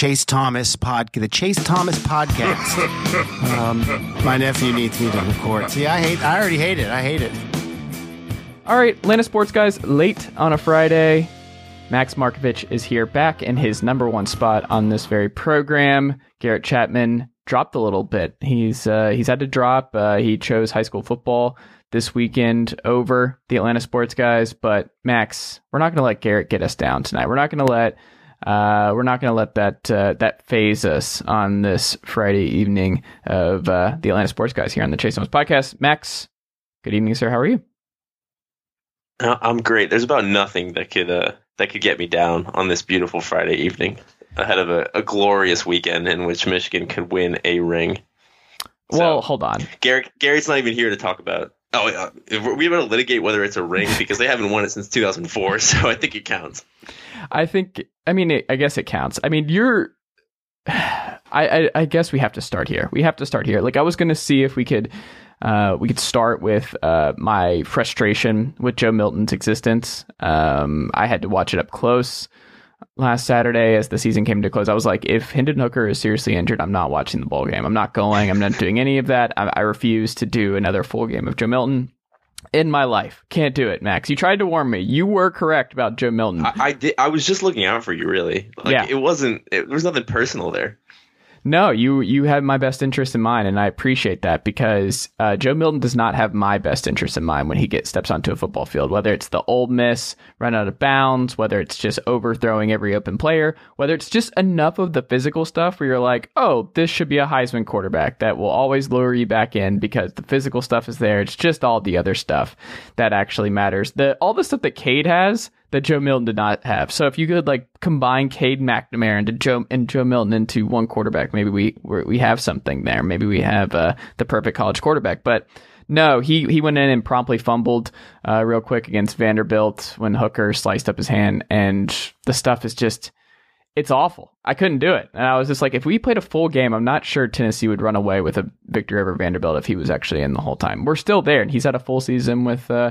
Chase Thomas pod, the Chase Thomas podcast. um, my nephew needs me to record. See, I hate. I already hate it. I hate it. All right, Atlanta Sports guys, late on a Friday. Max Marcovitch is here back in his number one spot on this very program. Garrett Chapman dropped a little bit. He's uh, he's had to drop. Uh, he chose high school football this weekend over the Atlanta Sports guys. But Max, we're not going to let Garrett get us down tonight. We're not going to let uh, we're not going to let that uh, that phase us on this Friday evening of uh, the Atlanta Sports guys here on the Chase Thomas podcast. Max, good evening, sir. How are you? Uh, I'm great. There's about nothing that could uh, that could get me down on this beautiful Friday evening ahead of a, a glorious weekend in which Michigan could win a ring. So, well, hold on. Gary, Gary's not even here to talk about. Oh, yeah. we about to litigate whether it's a ring because they haven't won it since 2004, so I think it counts. I think. I mean, I guess it counts. I mean, you're. I, I, I guess we have to start here. We have to start here. Like I was going to see if we could uh, we could start with uh, my frustration with Joe Milton's existence. Um, I had to watch it up close last Saturday as the season came to close. I was like, if Hendon Hooker is seriously injured, I'm not watching the bowl game. I'm not going. I'm not doing any of that. I, I refuse to do another full game of Joe Milton in my life. Can't do it, Max. You tried to warn me. You were correct about Joe Milton. I, I did. I was just looking out for you, really. Like, yeah. It wasn't. It, there was nothing personal there. No, you you have my best interest in mind, and I appreciate that because uh, Joe Milton does not have my best interest in mind when he gets steps onto a football field. Whether it's the Ole Miss run out of bounds, whether it's just overthrowing every open player, whether it's just enough of the physical stuff where you're like, oh, this should be a Heisman quarterback that will always lure you back in because the physical stuff is there. It's just all the other stuff that actually matters. The all the stuff that Cade has that Joe Milton did not have. So if you could like combine Cade McNamara and Joe and Joe Milton into one quarterback, maybe we we have something there. Maybe we have uh, the perfect college quarterback. But no, he he went in and promptly fumbled uh, real quick against Vanderbilt when Hooker sliced up his hand, and the stuff is just. It's awful. I couldn't do it. And I was just like, if we played a full game, I'm not sure Tennessee would run away with a victory over Vanderbilt if he was actually in the whole time. We're still there, and he's had a full season with uh,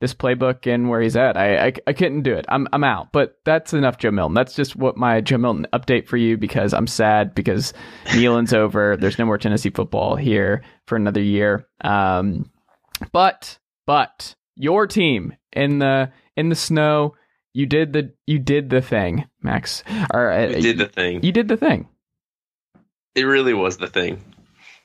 this playbook and where he's at. I, I, I couldn't do it. I'm I'm out. But that's enough Joe Milton. That's just what my Joe Milton update for you because I'm sad because Neyland's over. There's no more Tennessee football here for another year. Um, but but your team in the in the snow, you did the you did the thing, Max. Or, uh, did the thing. You did the thing. It really was the thing.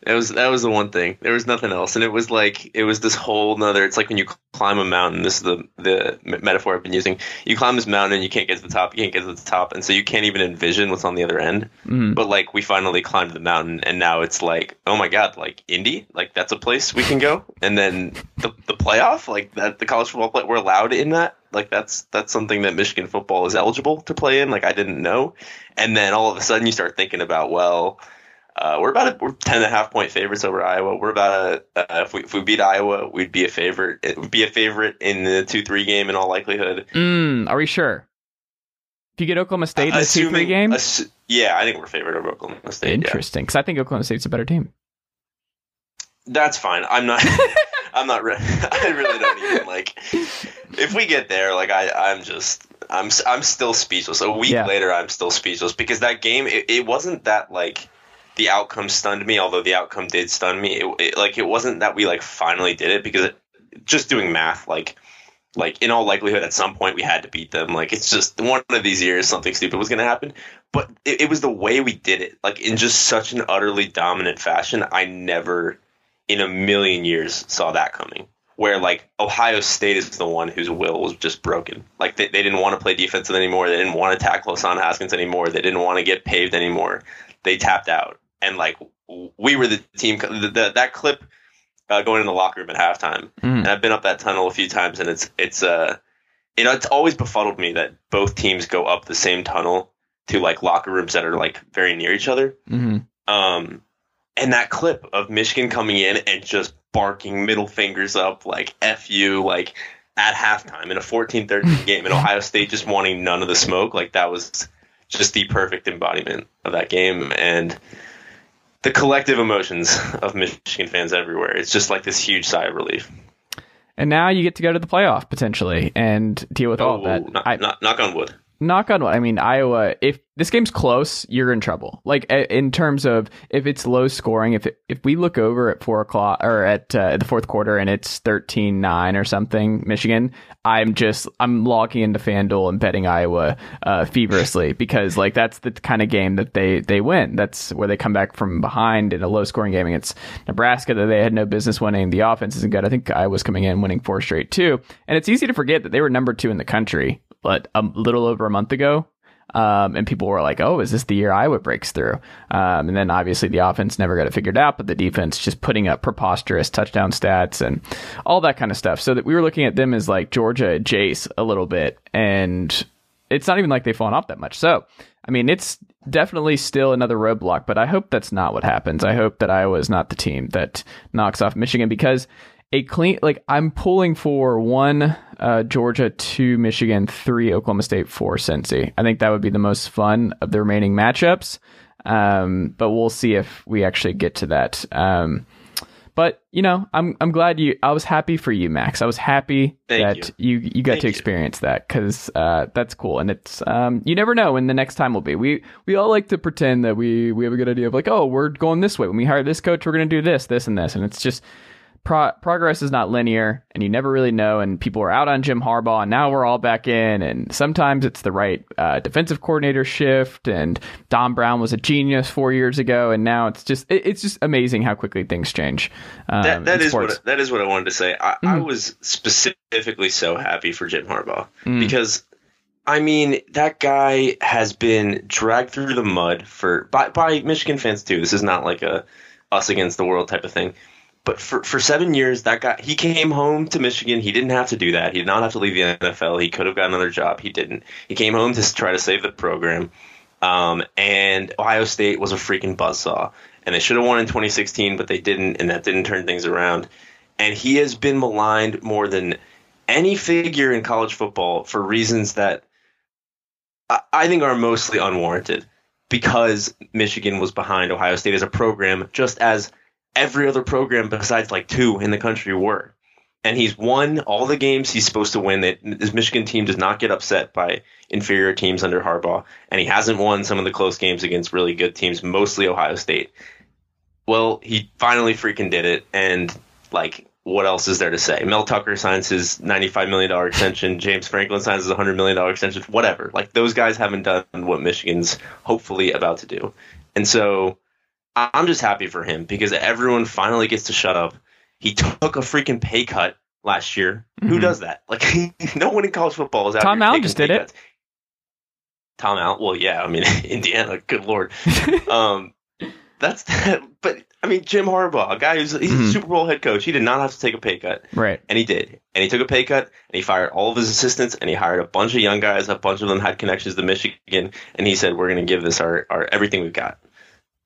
It was that was the one thing. There was nothing else, and it was like it was this whole nother. It's like when you climb a mountain. This is the the metaphor I've been using. You climb this mountain and you can't get to the top. You can't get to the top, and so you can't even envision what's on the other end. Mm. But like we finally climbed the mountain, and now it's like, oh my god, like Indy, like that's a place we can go. And then the the playoff, like that, the college football play, we're allowed in that. Like that's that's something that Michigan football is eligible to play in. Like I didn't know. And then all of a sudden you start thinking about well uh, we're about a, we're ten and a half point favorites over Iowa. We're about a uh, if we if we beat Iowa, we'd be a favorite. It would be a favorite in the two three game in all likelihood. Mm, are we sure? If you get Oklahoma State in the two three game, assu- yeah, I think we're favored over Oklahoma State. Interesting, because yeah. I think Oklahoma State's a better team. That's fine. I'm not. I'm not. Re- I really don't even like. If we get there, like I, I'm just. I'm. I'm still speechless. A week yeah. later, I'm still speechless because that game. It, it wasn't that like the outcome stunned me, although the outcome did stun me. It, it, like it wasn't that we like finally did it because it, just doing math, like like in all likelihood, at some point we had to beat them. Like it's just one of these years something stupid was going to happen. But it, it was the way we did it, like in just such an utterly dominant fashion. I never in a million years saw that coming. Where like Ohio State is the one whose will was just broken. Like they, they didn't want to play defensive anymore. They didn't want to tackle Hassan Haskins anymore. They didn't want to get paved anymore. They tapped out and like we were the team. The, the, that clip uh, going in the locker room at halftime, mm. and I've been up that tunnel a few times, and it's it's uh, you know, it's always befuddled me that both teams go up the same tunnel to like locker rooms that are like very near each other. Mm-hmm. Um, and that clip of Michigan coming in and just barking middle fingers up like "f you" like at halftime in a 14-13 game, and Ohio State just wanting none of the smoke, like that was just the perfect embodiment of that game, and the collective emotions of Michigan fans everywhere. It's just like this huge sigh of relief. And now you get to go to the playoff potentially and deal with oh, all of oh, that. Not, I, not, knock on wood. Knock on wood. I mean, Iowa. If this game's close, you're in trouble. Like in terms of if it's low scoring. If it, if we look over at four o'clock or at uh, the fourth quarter and it's 13-9 or something, Michigan, I'm just I'm logging into FanDuel and betting Iowa uh, feverishly because like that's the kind of game that they they win. That's where they come back from behind in a low scoring game against Nebraska that they had no business winning. The offense isn't good. I think Iowa's coming in winning four straight too, and it's easy to forget that they were number two in the country but a little over a month ago. Um, and people were like, "Oh, is this the year Iowa breaks through?" Um, and then obviously the offense never got it figured out, but the defense just putting up preposterous touchdown stats and all that kind of stuff. So that we were looking at them as like Georgia Jace a little bit, and it's not even like they've fallen off that much. So I mean, it's definitely still another roadblock, but I hope that's not what happens. I hope that Iowa is not the team that knocks off Michigan because a clean like I'm pulling for one uh, Georgia, two Michigan, three Oklahoma State, four Cincy. I think that would be the most fun of the remaining matchups. Um, but we'll see if we actually get to that. Um, but you know, I'm I'm glad you. I was happy for you, Max. I was happy Thank that you you, you got Thank to experience you. that because uh, that's cool. And it's um, you never know when the next time will be. We we all like to pretend that we we have a good idea of like, oh, we're going this way. When we hire this coach, we're going to do this, this, and this. And it's just pro- progress is not linear and you never really know. And people are out on Jim Harbaugh and now we're all back in. And sometimes it's the right uh, defensive coordinator shift. And Don Brown was a genius four years ago. And now it's just, it, it's just amazing how quickly things change. Um, that, that is what, that is what I wanted to say. I, mm. I was specifically so happy for Jim Harbaugh mm. because I mean, that guy has been dragged through the mud for by, by Michigan fans too. This is not like a us against the world type of thing. But for, for seven years, that guy he came home to Michigan. He didn't have to do that. He did not have to leave the NFL. He could have got another job. He didn't. He came home to try to save the program. Um, and Ohio State was a freaking buzzsaw. And they should have won in 2016, but they didn't, and that didn't turn things around. And he has been maligned more than any figure in college football for reasons that I think are mostly unwarranted because Michigan was behind Ohio State as a program, just as every other program besides like two in the country were. And he's won all the games he's supposed to win. That his Michigan team does not get upset by inferior teams under Harbaugh, and he hasn't won some of the close games against really good teams, mostly Ohio State. Well, he finally freaking did it, and like, what else is there to say? Mel Tucker signs his $95 million extension. James Franklin signs his $100 million extension. Whatever. Like, those guys haven't done what Michigan's hopefully about to do. And so I'm just happy for him because everyone finally gets to shut up. He took a freaking pay cut last year. Mm-hmm. Who does that? Like no one in college football is out. Tom Allen just did cuts. it. Tom Allen. Well, yeah. I mean, Indiana. Good lord. um, that's that. But I mean, Jim Harbaugh, a guy who's he's mm-hmm. a Super Bowl head coach, he did not have to take a pay cut. Right. And he did. And he took a pay cut, and he fired all of his assistants, and he hired a bunch of young guys. A bunch of them had connections to Michigan, and he said, "We're going to give this our, our everything we've got."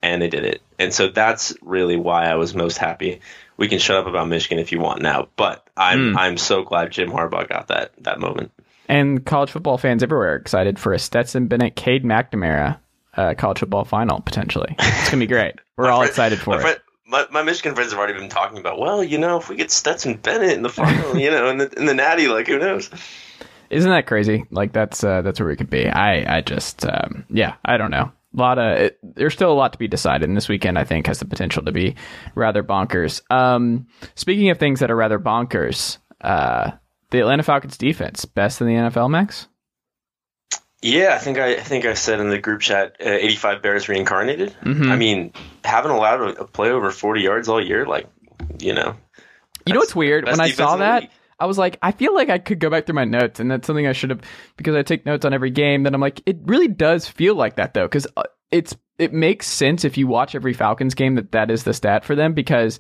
And they did it. And so that's really why I was most happy. We can shut up about Michigan if you want now, but I'm mm. I'm so glad Jim Harbaugh got that that moment. And college football fans everywhere are excited for a Stetson Bennett Cade McNamara uh, college football final potentially. It's gonna be great. We're all friend, excited for my it. Friend, my, my Michigan friends have already been talking about. Well, you know, if we get Stetson Bennett in the final, you know, in the in the Natty, like who knows? Isn't that crazy? Like that's uh, that's where we could be. I I just um, yeah, I don't know a lot of it, there's still a lot to be decided. And this weekend, I think, has the potential to be rather bonkers. Um, speaking of things that are rather bonkers, uh, the Atlanta Falcons defense best in the NFL, Max. Yeah, I think I, I think I said in the group chat, uh, 85 Bears reincarnated. Mm-hmm. I mean, haven't allowed a, a play over 40 yards all year, like you know. You know what's weird? When I saw that, I was like, I feel like I could go back through my notes, and that's something I should have because I take notes on every game. Then I'm like, it really does feel like that though, because uh, it's it makes sense if you watch every Falcons game that that is the stat for them because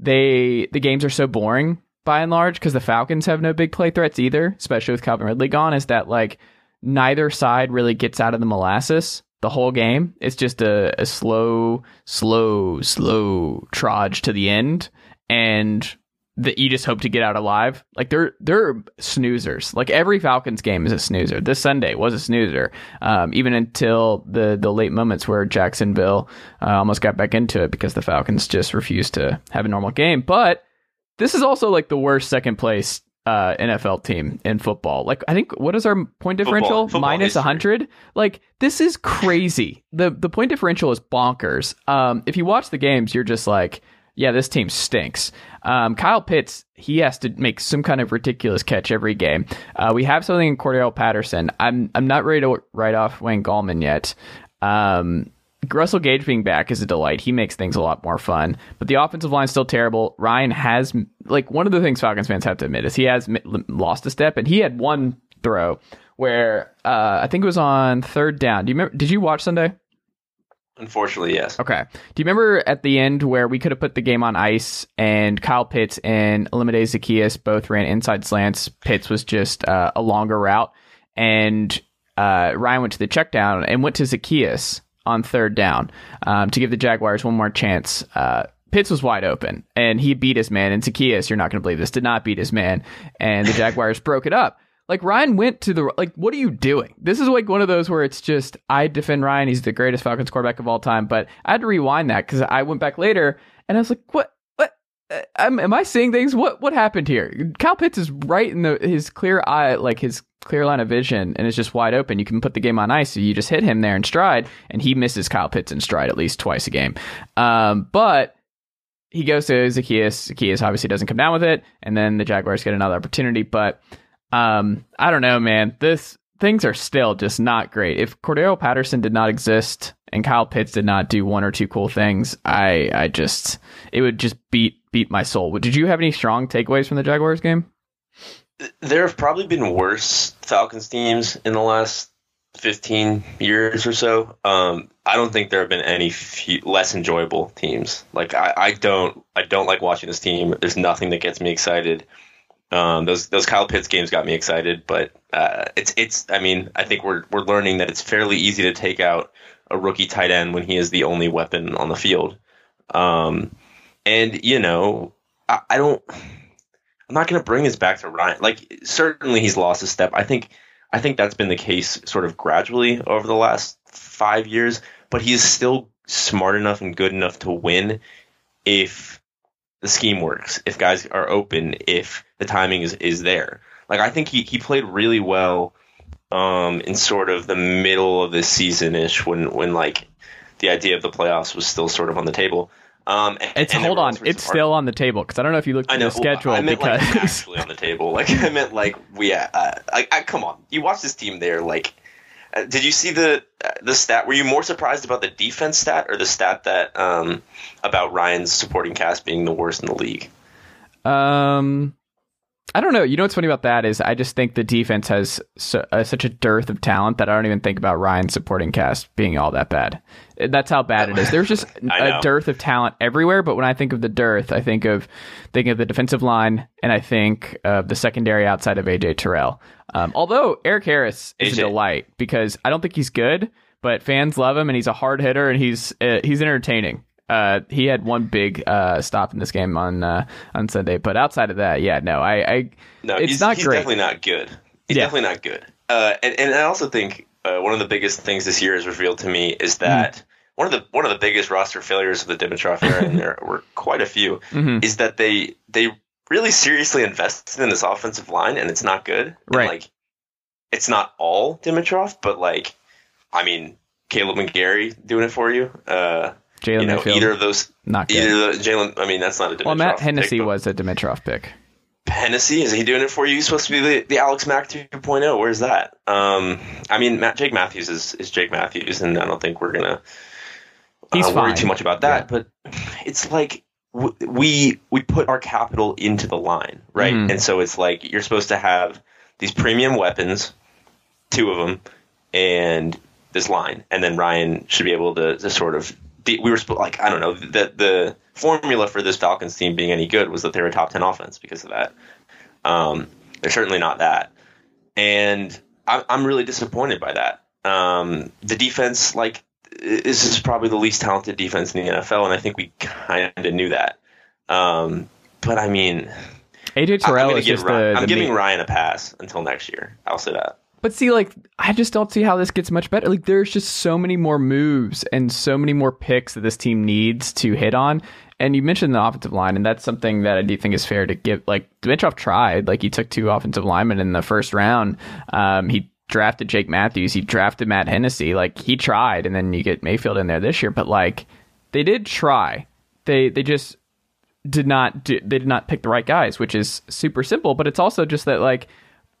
they the games are so boring by and large because the Falcons have no big play threats either, especially with Calvin Ridley gone. Is that like neither side really gets out of the molasses the whole game? It's just a, a slow, slow, slow trudge to the end, and that you just hope to get out alive. Like they're they're snoozers. Like every Falcons game is a snoozer. This Sunday was a snoozer. Um, even until the the late moments where Jacksonville uh, almost got back into it because the Falcons just refused to have a normal game. But this is also like the worst second place uh, NFL team in football. Like I think what is our point differential? Football, football Minus 100. Like this is crazy. The the point differential is bonkers. Um, if you watch the games, you're just like, yeah, this team stinks. Um, Kyle Pitts, he has to make some kind of ridiculous catch every game. Uh, we have something in Cordarrelle Patterson. I'm I'm not ready to write off Wayne Gallman yet. Um, Russell Gage being back is a delight. He makes things a lot more fun. But the offensive line's still terrible. Ryan has like one of the things Falcons fans have to admit is he has lost a step, and he had one throw where uh, I think it was on third down. Do you remember? Did you watch Sunday? Unfortunately, yes. Okay. Do you remember at the end where we could have put the game on ice and Kyle Pitts and Olamide Zaccheaus both ran inside slants? Pitts was just uh, a longer route, and uh, Ryan went to the check down and went to Zaccheaus on third down um, to give the Jaguars one more chance. Uh, Pitts was wide open and he beat his man. And Zaccheaus, you're not going to believe this, did not beat his man. And the Jaguars broke it up. Like Ryan went to the like, what are you doing? This is like one of those where it's just I defend Ryan. He's the greatest Falcons quarterback of all time. But I had to rewind that because I went back later and I was like, what? What? Uh, am, am I seeing things? What? What happened here? Kyle Pitts is right in the his clear eye, like his clear line of vision and it's just wide open. You can put the game on ice. So you just hit him there in stride, and he misses Kyle Pitts in stride at least twice a game. Um, but he goes to Zaccheaus. Zaccheaus obviously doesn't come down with it, and then the Jaguars get another opportunity. But um, I don't know, man. This things are still just not great. If Cordarrelle Patterson did not exist and Kyle Pitts did not do one or two cool things, I I just it would just beat beat my soul. Did you have any strong takeaways from the Jaguars game? there have probably been worse Falcons teams in the last 15 years or so. Um, I don't think there have been any few, less enjoyable teams. Like I, I, don't, I don't like watching this team. There's nothing that gets me excited. Um, those those Kyle Pitts games got me excited, but uh, it's it's. I mean, I think we're we're learning that it's fairly easy to take out a rookie tight end when he is the only weapon on the field. Um, and you know, I, I don't. I'm not going to bring this back to Ryan. Like certainly he's lost a step. I think I think that's been the case sort of gradually over the last five years. But he's still smart enough and good enough to win if the scheme works, if guys are open, if the timing is, is there. Like I think he, he played really well um, in sort of the middle of this season ish when when like the idea of the playoffs was still sort of on the table. Um, and, it's and hold on, it's still on the table because I don't know if you looked at the schedule. I meant because like actually on the table. Like I meant like we. Uh, I, I, come on, you watch this team there. Like, did you see the the stat? Were you more surprised about the defense stat or the stat that um, about Ryan's supporting cast being the worst in the league? Um, I don't know. You know what's funny about that is I just think the defense has uh, such a dearth of talent that I don't even think about Ryan's supporting cast being all that bad. That's how bad it is. There's just a dearth of talent everywhere. But when I think of the dearth, I think of thinking of the defensive line and I think of the secondary outside of AJ Terrell. Um, although Eric Harris is AJ. a delight because I don't think he's good, but fans love him and he's a hard hitter and he's uh, he's entertaining. Uh, he had one big uh, stop in this game on uh, on Sunday, but outside of that, yeah, no, I, I no, it's he's, not he's great. definitely not good. He's yeah. definitely not good. Uh, and, and I also think uh, one of the biggest things this year has revealed to me is that mm. one of the one of the biggest roster failures of the Dimitroff era, and there were quite a few, mm-hmm. is that they they really seriously invested in this offensive line, and it's not good. Right. And, like, it's not all Dimitroff, but like, I mean, Kaleb McGary doing it for you. Jalen you know, Mayfield, either of those, not good. Either Jalen. I mean, that's not a Dimitroff. Well, Matt Hennessy pick, was a Dimitroff pick. Hennessy is he doing it for you? He's supposed to be the, the Alex Mack 2.0. Where's that? Um, I mean, Matt, Jake Matthews is, is Jake Matthews, and I don't think we're gonna uh, worry too much about that. Yeah. But it's like we we put our capital into the line, right? Mm-hmm. And so it's like you're supposed to have these premium weapons, two of them, and this line, and then Ryan should be able to, to sort of the, we were like I don't know the the formula for this Falcons team being any good was that they were a top ten offense because of that. Um, they're certainly not that, and I, I'm really disappointed by that. Um, the defense, like, this is probably the least talented defense in the NFL, and I think we kind of knew that. Um, but I mean, AJ Terrell is just Ryan, the, I'm giving Ryan a pass until next year. I'll say that. But see, like, I just don't see how this gets much better. Like, there's just so many more moves and so many more picks that this team needs to hit on. And you mentioned the offensive line, and that's something that I do think is fair to give. Like Dimitroff tried, like he took two offensive linemen in the first round. Um, he drafted Jake Matthews, he drafted Matt Hennessy. Like he tried, and then you get Mayfield in there this year. But like they did try. They they just did not do, they did not pick the right guys, which is super simple. But it's also just that like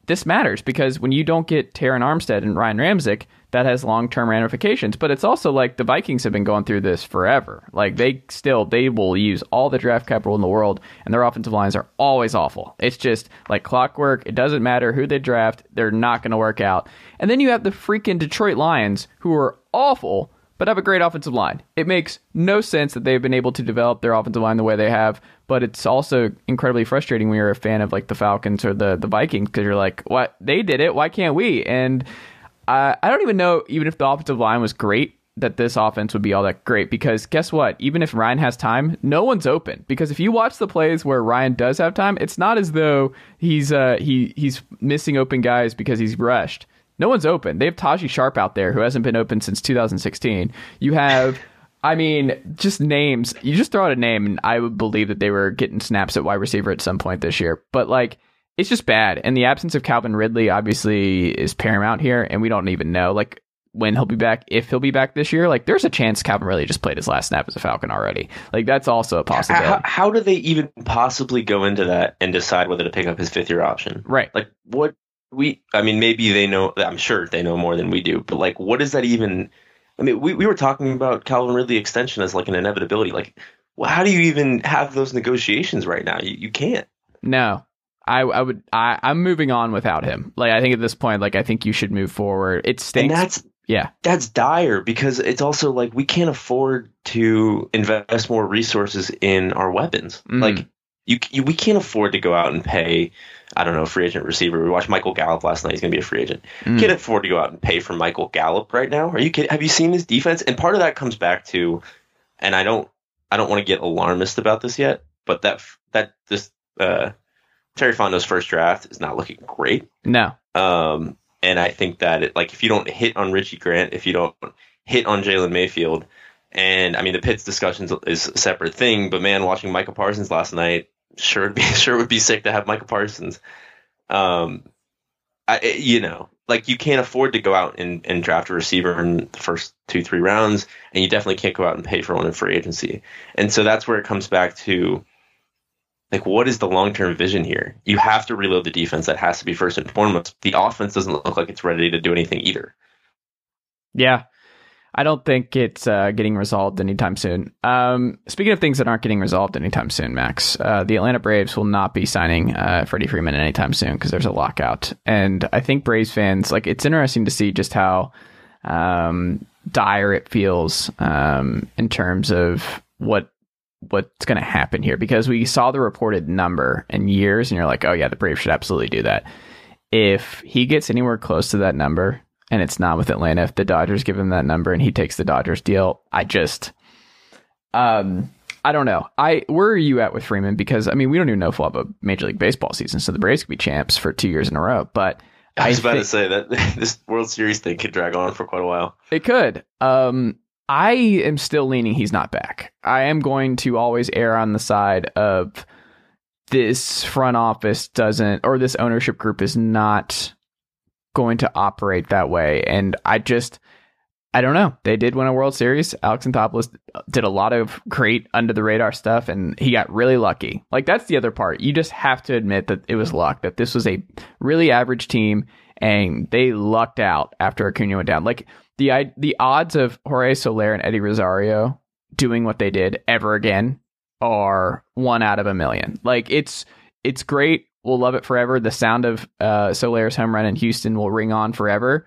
this matters because when you don't get Terron Armstead and Ryan Ramczyk, that has long term ramifications. But it's also like the Vikings have been going through this forever. Like they still they will use all the draft capital in the world, and their offensive lines are always awful. It's just like clockwork. It doesn't matter who they draft; they're not going to work out. And then you have the freaking Detroit Lions, who are awful but have a great offensive line. It makes no sense that they've been able to develop their offensive line the way they have, but it's also incredibly frustrating when you're a fan of like the Falcons or the the Vikings because you're like, what they did it, why can't we? And I I don't even know even if the offensive line was great that this offense would be all that great because guess what? Even if Ryan has time, no one's open because if you watch the plays where Ryan does have time, it's not as though he's uh he he's missing open guys because he's rushed no one's open. They have Tajae Sharpe out there who hasn't been open since 2016. You have, I mean, just names. You just throw out a name, and I would believe that they were getting snaps at wide receiver at some point this year. But like, it's just bad. And the absence of Calvin Ridley obviously is paramount here, and we don't even know like when he'll be back, if he'll be back this year. Like, there's a chance Calvin Ridley just played his last snap as a Falcon already. Like, that's also a possibility. How, how do they even possibly go into that and decide whether to pick up his fifth year option? Right. Like, what we i mean maybe they know i'm sure they know more than we do but like what is that even i mean we, we were talking about calvin ridley extension as like an inevitability like well, how do you even have those negotiations right now you, you can't no I, I would I, I'm moving on without him. Like I think at this point, like I think you should move forward. It stinks. And that's yeah. That's dire because it's also like we can't afford to invest more resources in our weapons. Mm. Like you, you, we can't afford to go out and pay I don't know, free agent receiver. We watched Michael Gallup last night. He's going to be a free agent. Mm. Can't afford to go out and pay for Michael Gallup right now. Are you kidding? Have you seen his defense? And part of that comes back to, and I don't, I don't want to get alarmist about this yet, but that that this uh, Terry Fontenot's first draft is not looking great. No. Um, and I think that it, like if you don't hit on Richie Grant, if you don't hit on Jalen Mayfield, and I mean the Pitts discussions is a separate thing, but man, watching Michael Parsons last night, sure would be sure it would be sick to have Michael Parsons. Um, I, you know, like you can't afford to go out and, and draft a receiver in the first two three rounds, and you definitely can't go out and pay for one in free agency. And so that's where it comes back to, like, what is the long term vision here? You have to reload the defense. That has to be first and foremost. The offense doesn't look like it's ready to do anything either. Yeah, I don't think it's uh, getting resolved anytime soon. Um, speaking of things that aren't getting resolved anytime soon, Max, uh, the Atlanta Braves will not be signing uh, Freddie Freeman anytime soon because there's a lockout. And I think Braves fans, like, it's interesting to see just how um, dire it feels um, in terms of what what's going to happen here because we saw the reported number in years and you're like, oh, yeah, the Braves should absolutely do that. If he gets anywhere close to that number, and it's not with Atlanta. If the Dodgers give him that number and he takes the Dodgers deal, I just, um, I don't know. I where are you at with Freeman? Because I mean, we don't even know if we'll have a Major League Baseball season, so the Braves could be champs for two years in a row. But I was about to say that this World Series thing could drag on for quite a while. It could. Um, I am still leaning he's not back. I am going to always err on the side of this front office doesn't or this ownership group is not going to operate that way. And I just, I don't know. They did win a World Series. Alex Anthopoulos did a lot of great under the radar stuff, and he got really lucky. Like that's the other part. You just have to admit that it was luck. That this was a really average team, and they lucked out after Acuna went down. Like the the odds of Jorge Soler and Eddie Rosario doing what they did ever again are one out of a million. Like it's it's great We'll love it forever. The sound of uh, Soler's home run in Houston will ring on forever.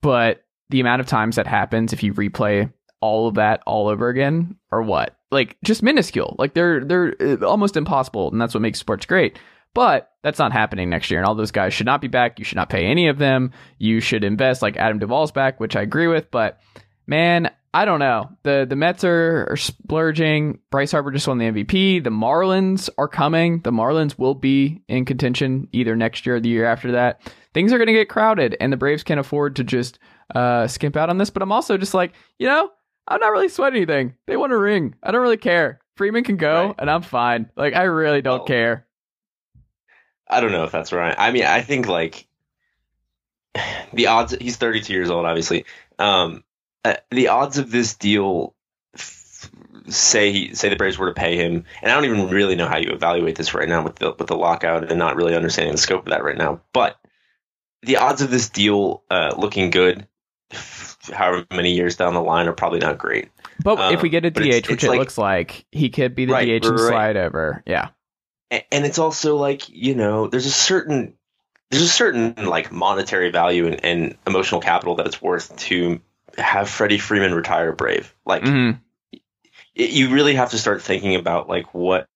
But the amount of times that happens if you replay all of that all over again, or what? Like just minuscule. Like they're they're uh, almost impossible, and that's what makes sports great. But that's not happening next year, and all those guys should not be back. You should not pay any of them. You should invest like Adam Duvall's back, which I agree with. But man, I don't know. The the Mets are, are, splurging. Bryce Harper just won the MVP. The Marlins are coming. The Marlins will be in contention either next year or the year after that. Things are going to get crowded, and the Braves can't afford to just uh, skimp out on this. But I'm also just like, you know, I'm not really sweating anything. They want a ring. I don't really care. Freeman can go, right. and I'm fine. Like I really don't well, care. I don't know if that's right. I mean, I think like the odds. He's 32 years old, obviously. Um, uh, the odds of this deal say say the Braves were to pay him, and I don't even really know how you evaluate this right now with the with the lockout and not really understanding the scope of that right now. But the odds of this deal uh, looking good, however many years down the line, are probably not great. But um, if we get a DH, it's, which it like, looks like, he could be the right, DH and right. slide over. Yeah, and, and it's also like you know, there's a certain there's a certain like monetary value and, and emotional capital that it's worth to have Freddie Freeman retire brave. Like mm-hmm. you really have to start thinking about like what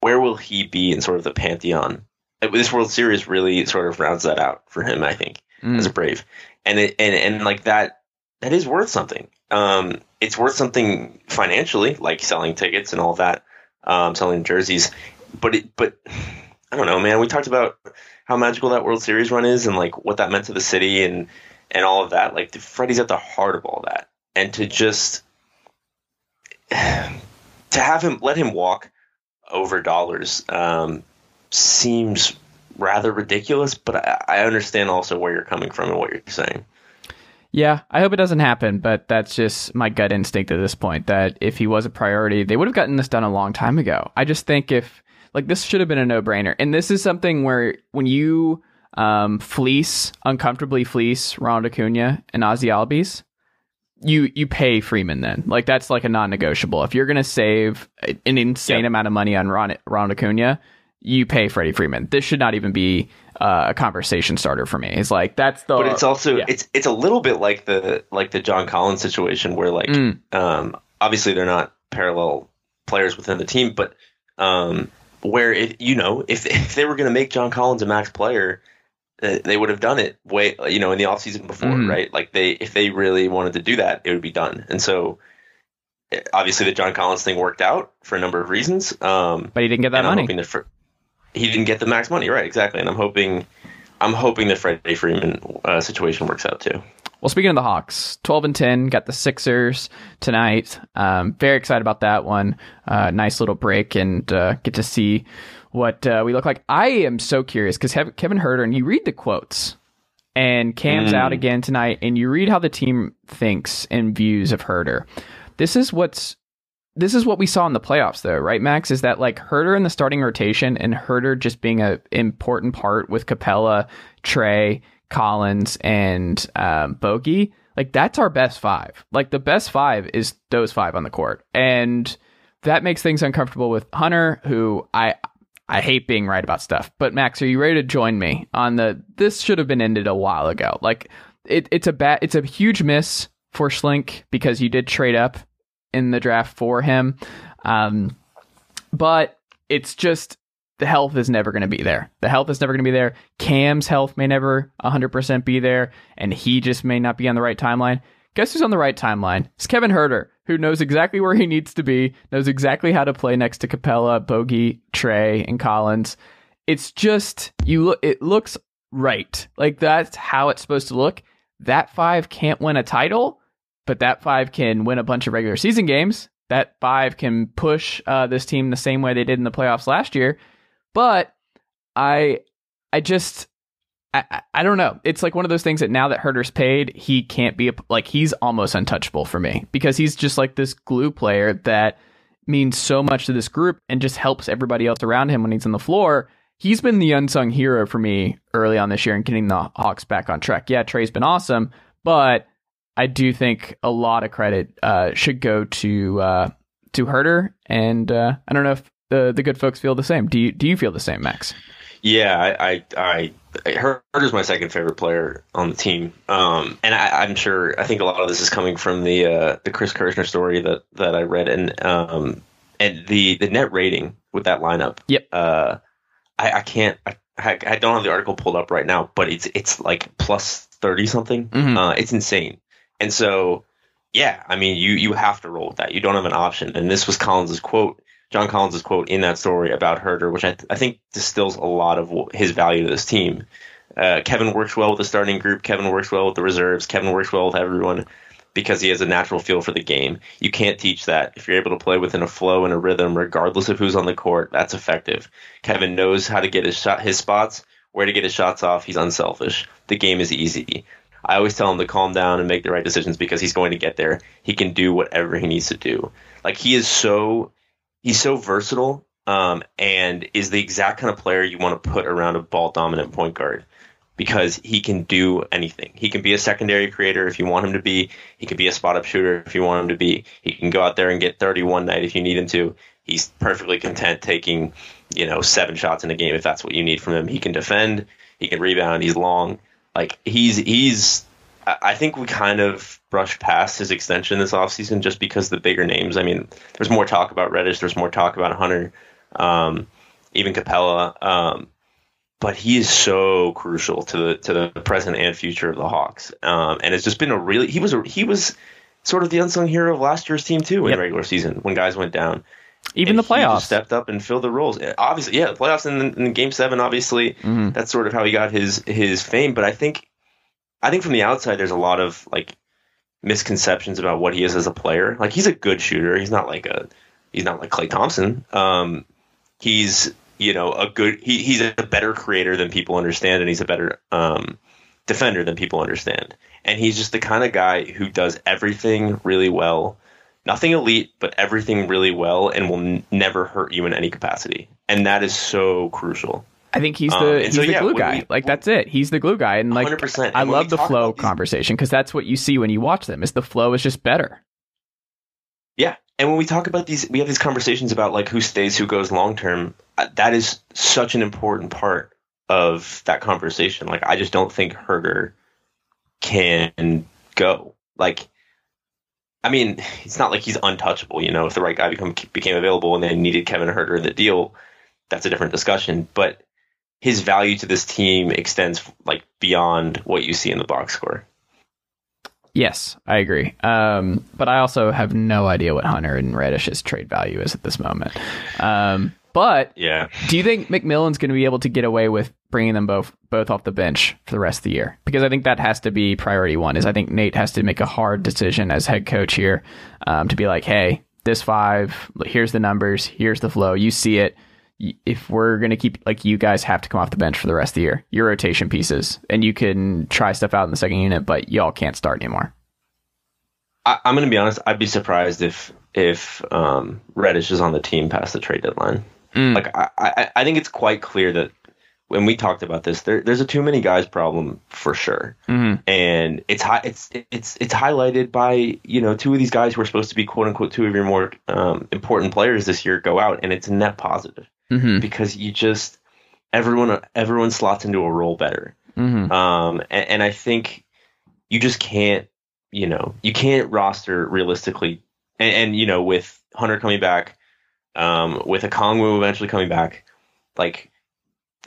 where will he be in sort of the pantheon? This world series really sort of rounds that out for him i think mm. as a brave. And it and, and like that that is worth something. Um it's worth something financially like selling tickets and all that um selling jerseys. But it but i don't know man. We talked about how magical that world series run is and like what that meant to the city and and all of that like freddie's at the heart of all that and to just to have him let him walk over dollars um, seems rather ridiculous, but I, I understand also where you're coming from and what you're saying. Yeah, I hope it doesn't happen, but that's just my gut instinct at this point that if he was a priority, they would have gotten this done a long time ago. I just think if like this should have been a no-brainer. And this is something where when you um, fleece, uncomfortably fleece Ronald Acuna and Ozzy Albies, you you pay Freeman then. Like that's like a non-negotiable. If you're going to save an insane yep. amount of money on Ron, Ron Acuna, you pay Freddie Freeman. This should not even be uh, a conversation starter for me. It's like that's the. But it's also yeah. it's it's a little bit like the like the John Collins situation where like mm. um, obviously they're not parallel players within the team, but um, where it you know if if they were going to make John Collins a max player, they would have done it way you know in the off season before mm. right like they if they really wanted to do that it would be done and so eh, obviously the john collins thing worked out for a number of reasons um, but he didn't get that money that for, he didn't get the max money right exactly and i'm hoping i'm hoping the freddie freeman uh, situation works out too well, speaking of the Hawks, 12 and 10, got the Sixers tonight. Um, very excited about that one. Uh, nice little break and uh, get to see what uh, we look like. I am so curious because Kevin Huerter, and you read the quotes, and Cam's mm. out again tonight, and you read how the team thinks and views of Huerter. This is what's this is what we saw in the playoffs, though, right, Max? Is that like Huerter in the starting rotation and Huerter just being an important part with Capela, Trae, Collins, and um, Bogi? Like that's our best five. Like the best five is those five on the court, and that makes things uncomfortable with Hunter, who I I hate being right about stuff. But Max, are you ready to join me on the this should have been ended a while ago? Like it, it's a bad it's a huge miss for Schlenk because you did trade up in the draft for him. Um, but it's just the health is never going to be there. The health is never going to be there. Cam's health may never 100% be there, and he just may not be on the right timeline. Guess who's on the right timeline? It's Kevin Huerter who knows exactly where he needs to be, knows exactly how to play next to Capela, Bogi, Trae, and Collins. It's just you look it looks right. Like that's how it's supposed to look. That five can't win a title, but that five can win a bunch of regular season games. That five can push uh, this team the same way they did in the playoffs last year. But I I just I, I, don't know. It's like one of those things that now that Huerter's paid, he can't be like he's almost untouchable for me because he's just like this glue player that means so much to this group and just helps everybody else around him when he's on the floor. He's been the unsung hero for me early on this year and getting the Hawks back on track. Yeah, Trae's been awesome, but I do think a lot of credit uh, should go to uh, to Huerter, and uh, I don't know if the the good folks feel the same. Do you do you feel the same, Max? Yeah, I, I, I Huerter's my second favorite player on the team, um, and I, am sure I think a lot of this is coming from the uh, the Chris Kirschner story that that I read, and um, and the the net rating with that lineup. Yep. Uh, I, I can't. I, I don't have the article pulled up right now, but it's it's like plus thirty something. Mm-hmm. Uh, it's insane, and so yeah, I mean you you have to roll with that. You don't have an option, and this was Collins's quote John Collins' quote in that story about Huerter, which I, th- I think distills a lot of his value to this team. Uh, Kevin works well with the starting group. Kevin works well with the reserves. Kevin works well with everyone because he has a natural feel for the game. You can't teach that. If you're able to play within a flow and a rhythm, regardless of who's on the court, that's effective. Kevin knows how to get his shot, his spots, where to get his shots off. He's unselfish. The game is easy. I always tell him to calm down and make the right decisions because he's going to get there. He can do whatever he needs to do. Like he is so he's so versatile um, and is the exact kind of player you want to put around a ball dominant point guard because he can do anything. He can be a secondary creator if you want him to be. He can be a spot up shooter if you want him to be. He can go out there and get 30 one night if you need him to. He's perfectly content taking, you know, seven shots in a game if that's what you need from him. He can defend. He can rebound. He's long. Like he's he's. I think we kind of brushed past his extension this offseason just because the bigger names. I mean, there's more talk about Reddish. There's more talk about Hunter, um, even Capela. Um, but he is so crucial to the to the present and future of the Hawks. Um, and it's just been a really he was a, he was sort of the unsung hero of last year's team too in yep. regular season when guys went down. Even and the playoffs stepped up and filled the roles. Obviously, yeah, the playoffs in, in Game Seven. Obviously, mm-hmm. that's sort of how he got his his fame. But I think I think from the outside, there's a lot of like misconceptions about what he is as a player. Like he's a good shooter. He's not like a he's not like Klay Thompson. Um, he's you know a good he, he's a better creator than people understand and he's a better um, defender than people understand and he's just the kind of guy who does everything really well nothing elite but everything really well and will n- never hurt you in any capacity and that is so crucial I think he's the um, he's so, the yeah, glue guy. We, like that's it. He's the glue guy, and like 100%. I love the flow conversation because that's what you see when you watch them. Is the flow is just better. Yeah, and when we talk about these, we have these conversations about like who stays, who goes long term. Uh, that is such an important part of that conversation. Like, I just don't think Huerter can go. Like, I mean, it's not like he's untouchable. You know, if the right guy become, became available and they needed Kevin Huerter in the deal, that's a different discussion. But his value to this team extends like beyond what you see in the box score. Yes, I agree. Um, but I also have no idea what Hunter and Reddish's trade value is at this moment. Um, but yeah, do you think McMillan's going to be able to get away with bringing them both both off the bench for the rest of the year? Because I think that has to be priority one. Is I think Nate has to make a hard decision as head coach here um, to be like, hey, this five, here's the numbers, here's the flow, you see it. If we're going to keep like you guys have to come off the bench for the rest of the year, your rotation pieces, and you can try stuff out in the second unit, but y'all can't start anymore. I, am going to be honest. I'd be surprised if if um, Reddish is on the team past the trade deadline. Mm. Like I, I, I think it's quite clear that when we talked about this, there, there's a too many guys problem for sure, mm-hmm. and it's high, it's it's it's highlighted by you know two of these guys who are supposed to be quote unquote two of your more um, important players this year go out, and it's net positive mm-hmm. because you just everyone everyone slots into a role better, mm-hmm. um, and, and I think you just can't you know, you can't roster realistically, and, and you know, with Hunter coming back, um, with Okongwu eventually coming back, like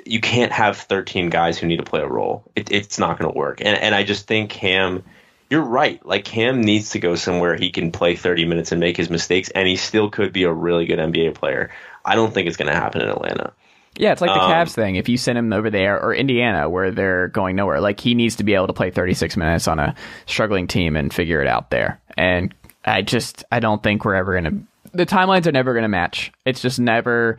you can't have 13 guys who need to play a role. It, it's not going to work. And and I just think Cam, you're right. Like Cam needs to go somewhere he can play 30 minutes and make his mistakes, and he still could be a really good NBA player. I don't think it's going to happen in Atlanta. Yeah, it's like the um, Cavs thing. If you send him over there or Indiana where they're going nowhere, like he needs to be able to play 36 minutes on a struggling team and figure it out there. And I just I don't think we're ever going to the timelines are never going to match. It's just never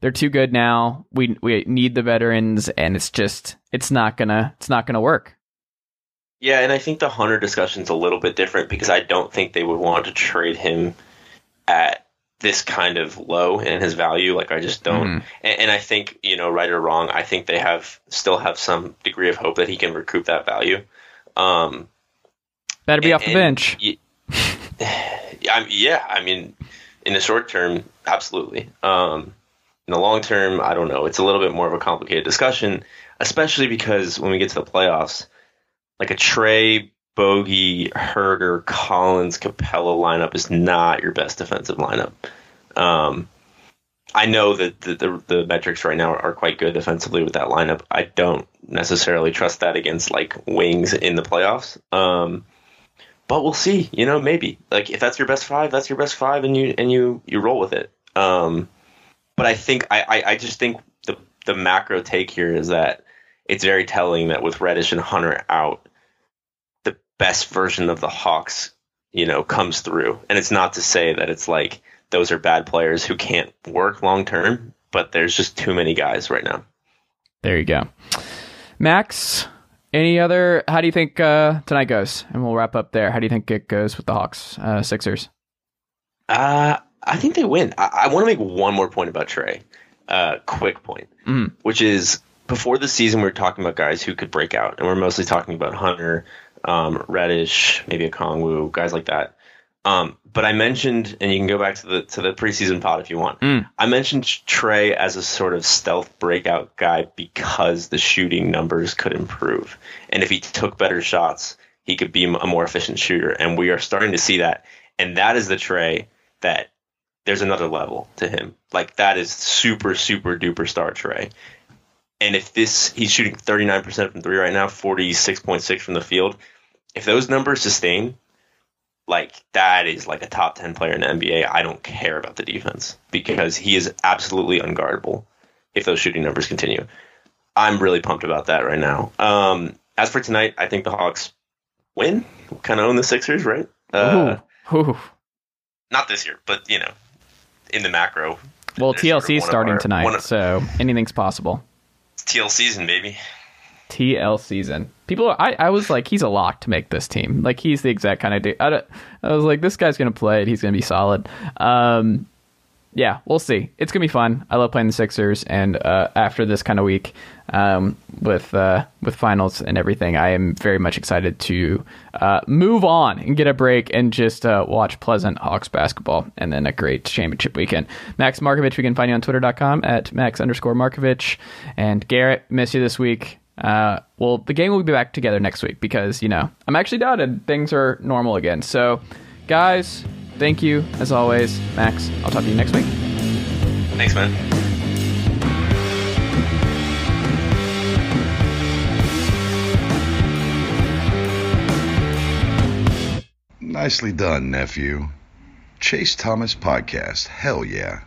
they're too good now. We we need the veterans and it's just it's not going to it's not going to work. Yeah, and I think the Hunter discussion's a little bit different because I don't think they would want to trade him at this kind of low in his value. Like I just don't. Mm. And, and, I think you know, right or wrong, I think they have still have some degree of hope that he can recoup that value. Um, Better be and, off the bench. yeah, yeah, I mean, in the short term, absolutely. Um, in the long term, I don't know. It's a little bit more of a complicated discussion, especially because when we get to the playoffs, like a Trae Bogi, Huerter, Collins, Capela lineup is not your best defensive lineup. Um, I know that the, the, the metrics right now are quite good defensively with that lineup. I don't necessarily trust that against like wings in the playoffs. Um, but we'll see. You know, maybe like if that's your best five, that's your best five, and you and you you roll with it. Um, but I think I, I, I just think the the macro take here is that it's very telling that with Reddish and Hunter out, best version of the Hawks you know, comes through. And it's not to say that it's like those are bad players who can't work long term, but there's just too many guys right now. There you go. Max, any other? How do you think uh, tonight goes? And we'll wrap up there. How do you think it goes with the Hawks, uh, Sixers? Uh, I think they win. I, I want to make one more point about Trae. Uh, quick point, mm. which is before the season, we are talking about guys who could break out, and we're mostly talking about Hunter, um, Reddish, maybe Okongwu, guys like that. Um, but I mentioned, and you can go back to the to the preseason pod if you want. Mm. I mentioned Trae as a sort of stealth breakout guy because the shooting numbers could improve, and if he took better shots, he could be a more efficient shooter. And we are starting to see that, and that is the Trae that there's another level to him. Like that is super super duper star Trae. And if this he's shooting 39% from three right now, 46.6 from the field. If those numbers sustain, like that is like a top 10 player in the NBA. I don't care about the defense because he is absolutely unguardable if those shooting numbers continue. I'm really pumped about that right now. Um, as for tonight, I think the Hawks win, kind of own the Sixers, right? Uh, ooh, ooh. Not this year, but you know, in the macro. Well, TLC is starting our, tonight, of, so anything's possible. It's TLC season, baby. TL season. People, I, I was like, he's a lock to make this team. Like, he's the exact kind of dude. I, I was like, this guy's to play. He's to be solid. Um, yeah, we'll see. It's gonna be fun. I love playing the Sixers, and uh, after this kind of week um, with uh, with finals and everything, I am very much excited to uh, move on and get a break and just uh, watch pleasant Hawks basketball, and then a great championship weekend. Max Marcovitch, we can find you on Twitter.com at Max underscore Marcovitch, and Garrett, miss you this week. Uh, well, the game will be back together next week because you know I'm actually done things are normal again. So, guys thank you, as always, Max. I'll talk to you next week. Thanks, man. Nicely done, nephew. Chase Thomas Podcast. Hell yeah.